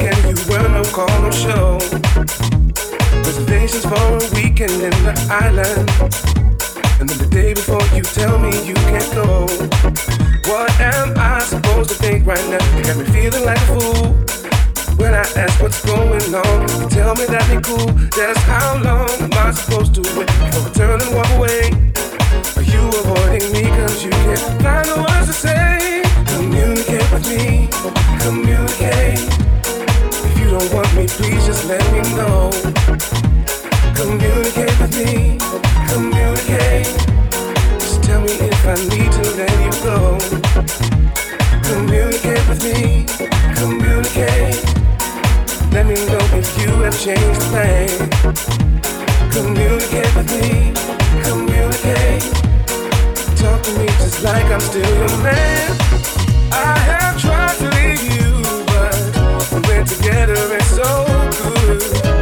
again, you were no call, no show. Reservations for a weekend in the island. And then the day before, you tell me you can't go. What am I supposed to think right now? You got me feeling like a fool. When I ask what's going on, you tell me that ain't cool. That's how long am I supposed to wait before I turn and walk away? Are you avoiding me cause you can't find the words to say? Communicate with me, communicate don't want me, please just let me know. Communicate with me, communicate. Just tell me if I need to let you go. Communicate with me, communicate. Let me know if you have changed plans. Communicate with me, communicate. Talk to me just like I'm still your man. I have tried to leave you together, it's so good.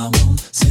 I won't say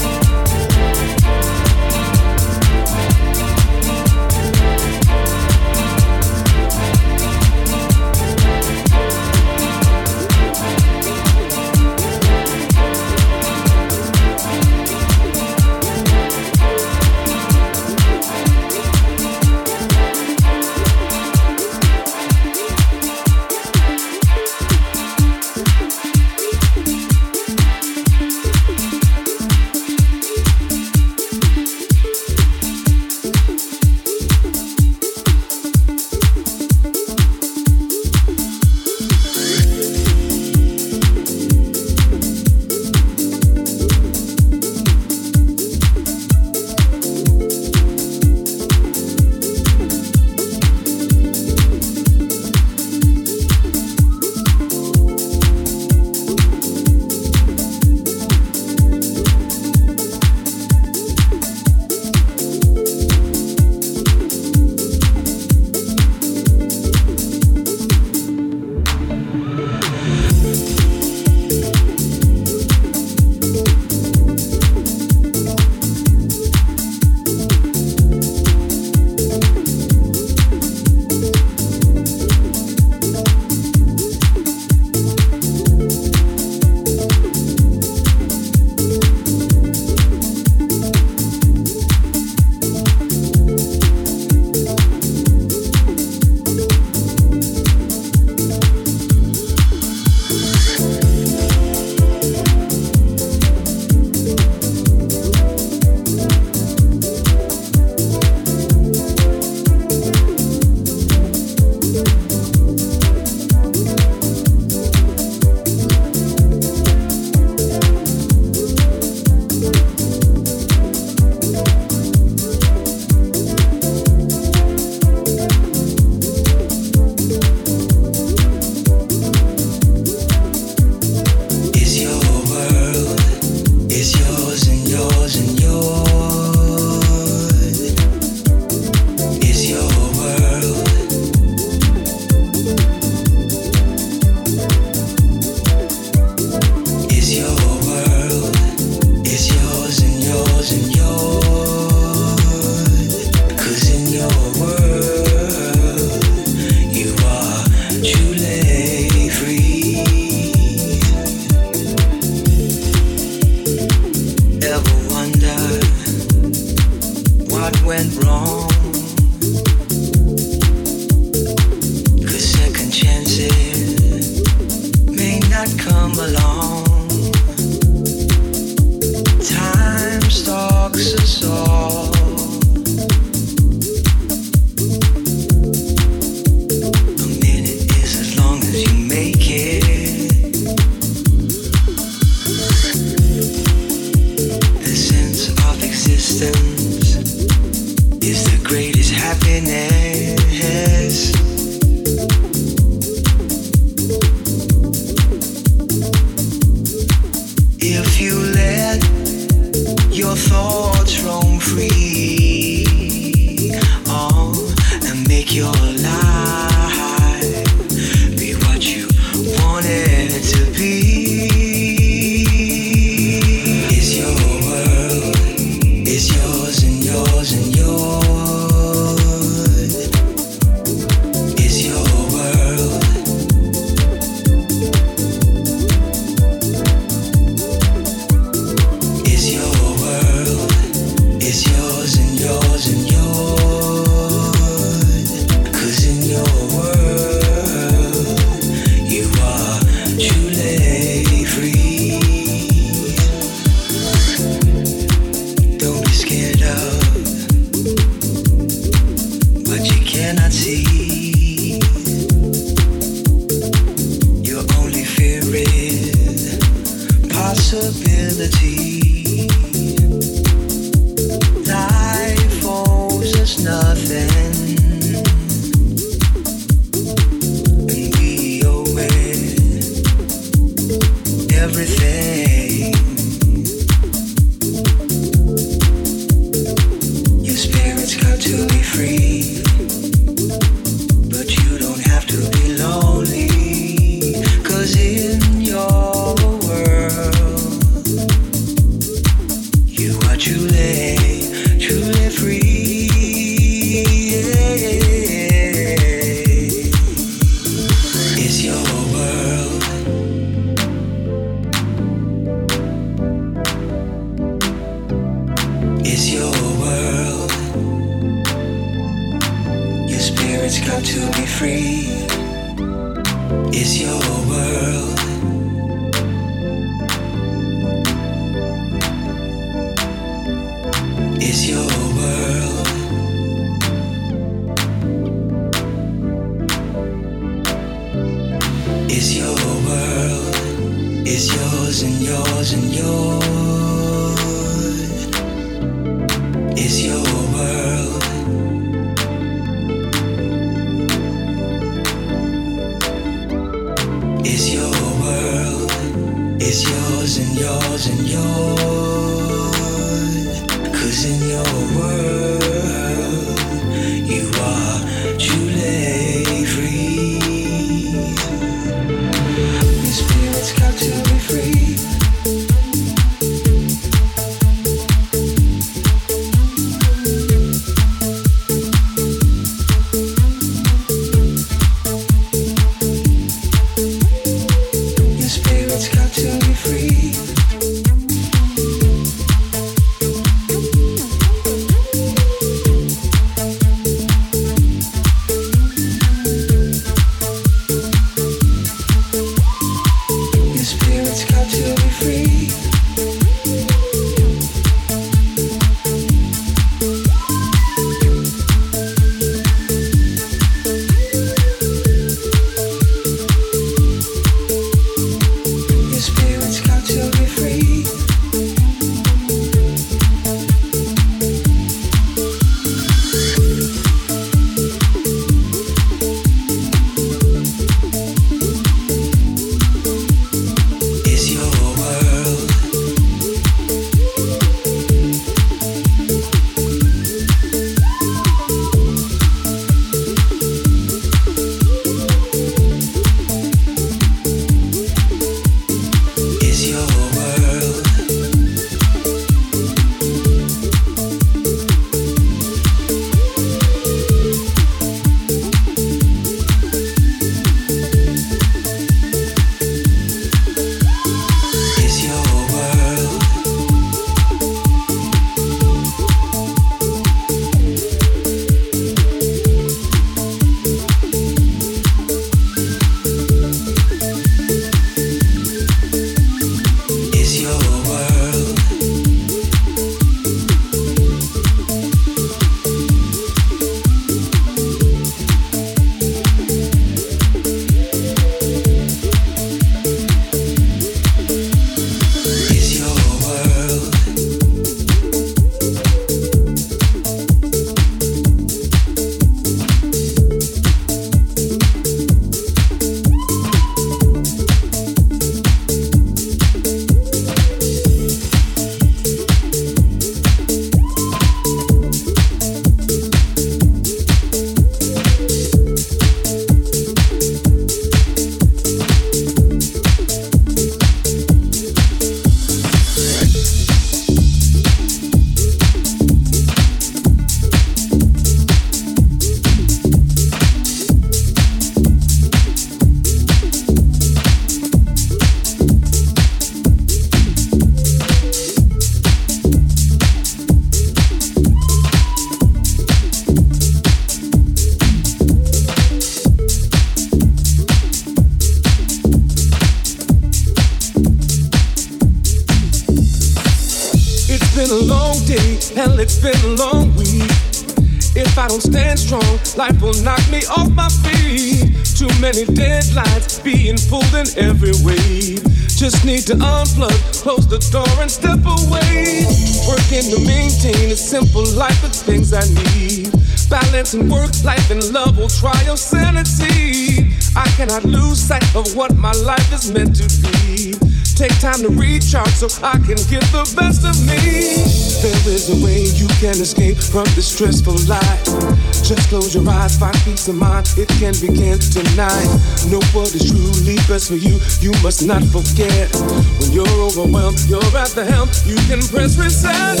need to unplug, close the door, and step away. Working to maintain a simple life with things I need. Balance and work, life and love will try your sanity. I cannot lose sight of what my life is meant to be. Take time to recharge so I can get the best of me. There is a way you can escape from this stressful life. Just close your eyes, find peace of mind. It can begin tonight. Know what is truly best for you. You must not forget. When you're overwhelmed, you're at the helm. You can press reset.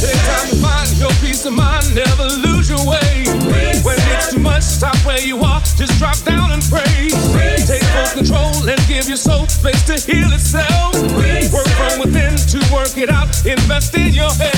Take time to find your peace of mind. Never lose your way. When it's too much, stop where you are. Just drop down and pray. Take full control and give your soul space to heal itself. Work from within to work it out. Invest in your health.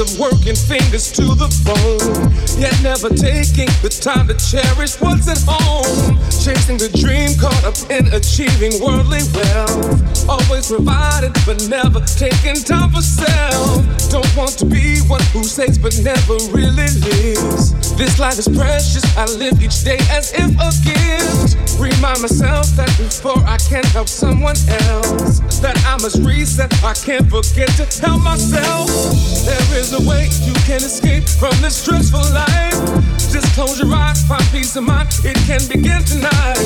Of working fingers to the bone, yet never taking the time to cherish what's at home. Chasing the dream, caught up in achieving worldly wealth. Always provided, but never taking time for self. Don't want to be one who says but never really lives. This life is precious, I live each day as if a gift. Remind myself that before I can help someone else, that I must reset, I can't forget to help myself. There is a way you can escape from this stressful life. Just close your eyes, find peace of mind. It can begin tonight.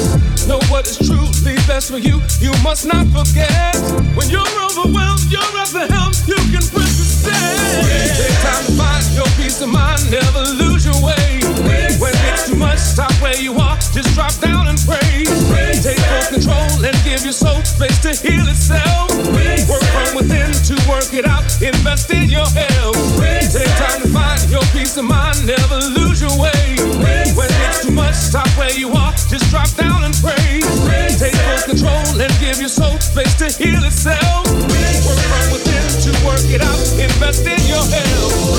Know what is truly best for you. You must not forget. When you're overwhelmed, you're at the helm. You can press the step. Take time to find your peace of mind. Never lose your way. When it's too much, stop where you are. Just drop down and pray. Take full control and give your soul space to heal itself. Work from within to work it out. Invest in your health. Take time to find your peace of mind. Never lose your way. When it's too much, stop where you are. Just drop down and pray. Take full control and give your soul space to heal itself. Work from within to work it out. Invest in your health.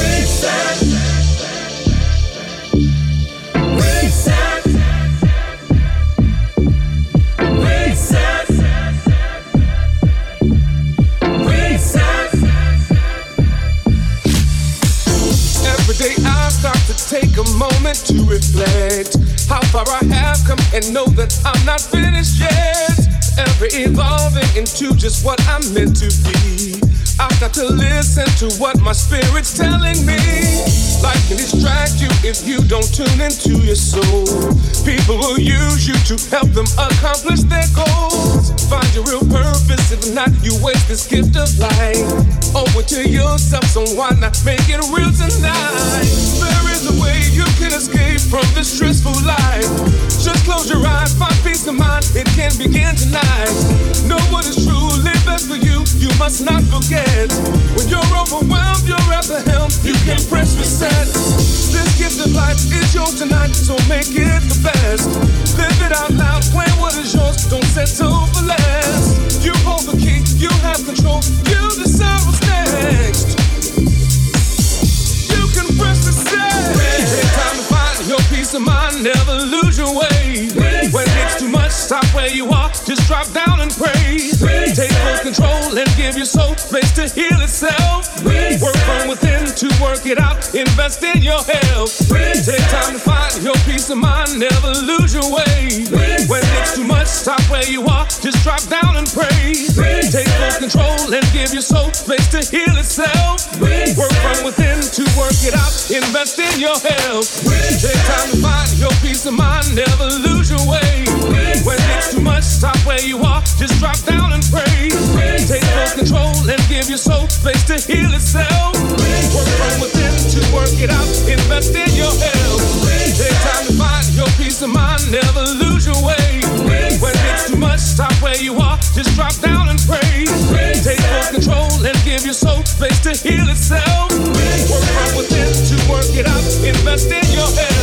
To reflect how far I have come and know that I'm not finished yet. Ever evolving into just what I'm meant to be. I've got to listen to what my spirit's telling me. Life can distract you if you don't tune into your soul. People will use you to help them accomplish their goals. Find your real purpose, if not, you waste this gift of life. It to yourself, so why not make it real tonight? There is a way you can escape from this stressful life. Close your eyes, find peace of mind. It can begin tonight. Know what is truly best for you. You must not forget. When you're overwhelmed, you're at the helm. You can press reset. This gift of life is yours tonight, so make it the best. Live it out loud. Plan what is yours. Don't settle for less. You hold the key. You have control. You decide what's next. Your of mind. Never lose your way. When it's too much, stop where you are. Just drop down and pray. Take full control and give your soul space to heal itself. Work from within to work it out. Invest in your health. Take time to find your peace of mind. Never lose your way. When too much, stop where you are. Just drop down and pray. Take full control and give your soul space to heal itself. Work from within to work it out. Invest in your health. Take time to find your peace of mind. Never lose your way. When it's too much, stop where you are. Just drop down and pray. Take full control and give your soul space to heal itself. Work from within to work it out. Invest in your health. Take time to find your peace of mind. Never lose your way. Stop where you are. Just drop down and pray. Take full control and give your soul space to heal itself. Work from within to work it out. Invest in your health.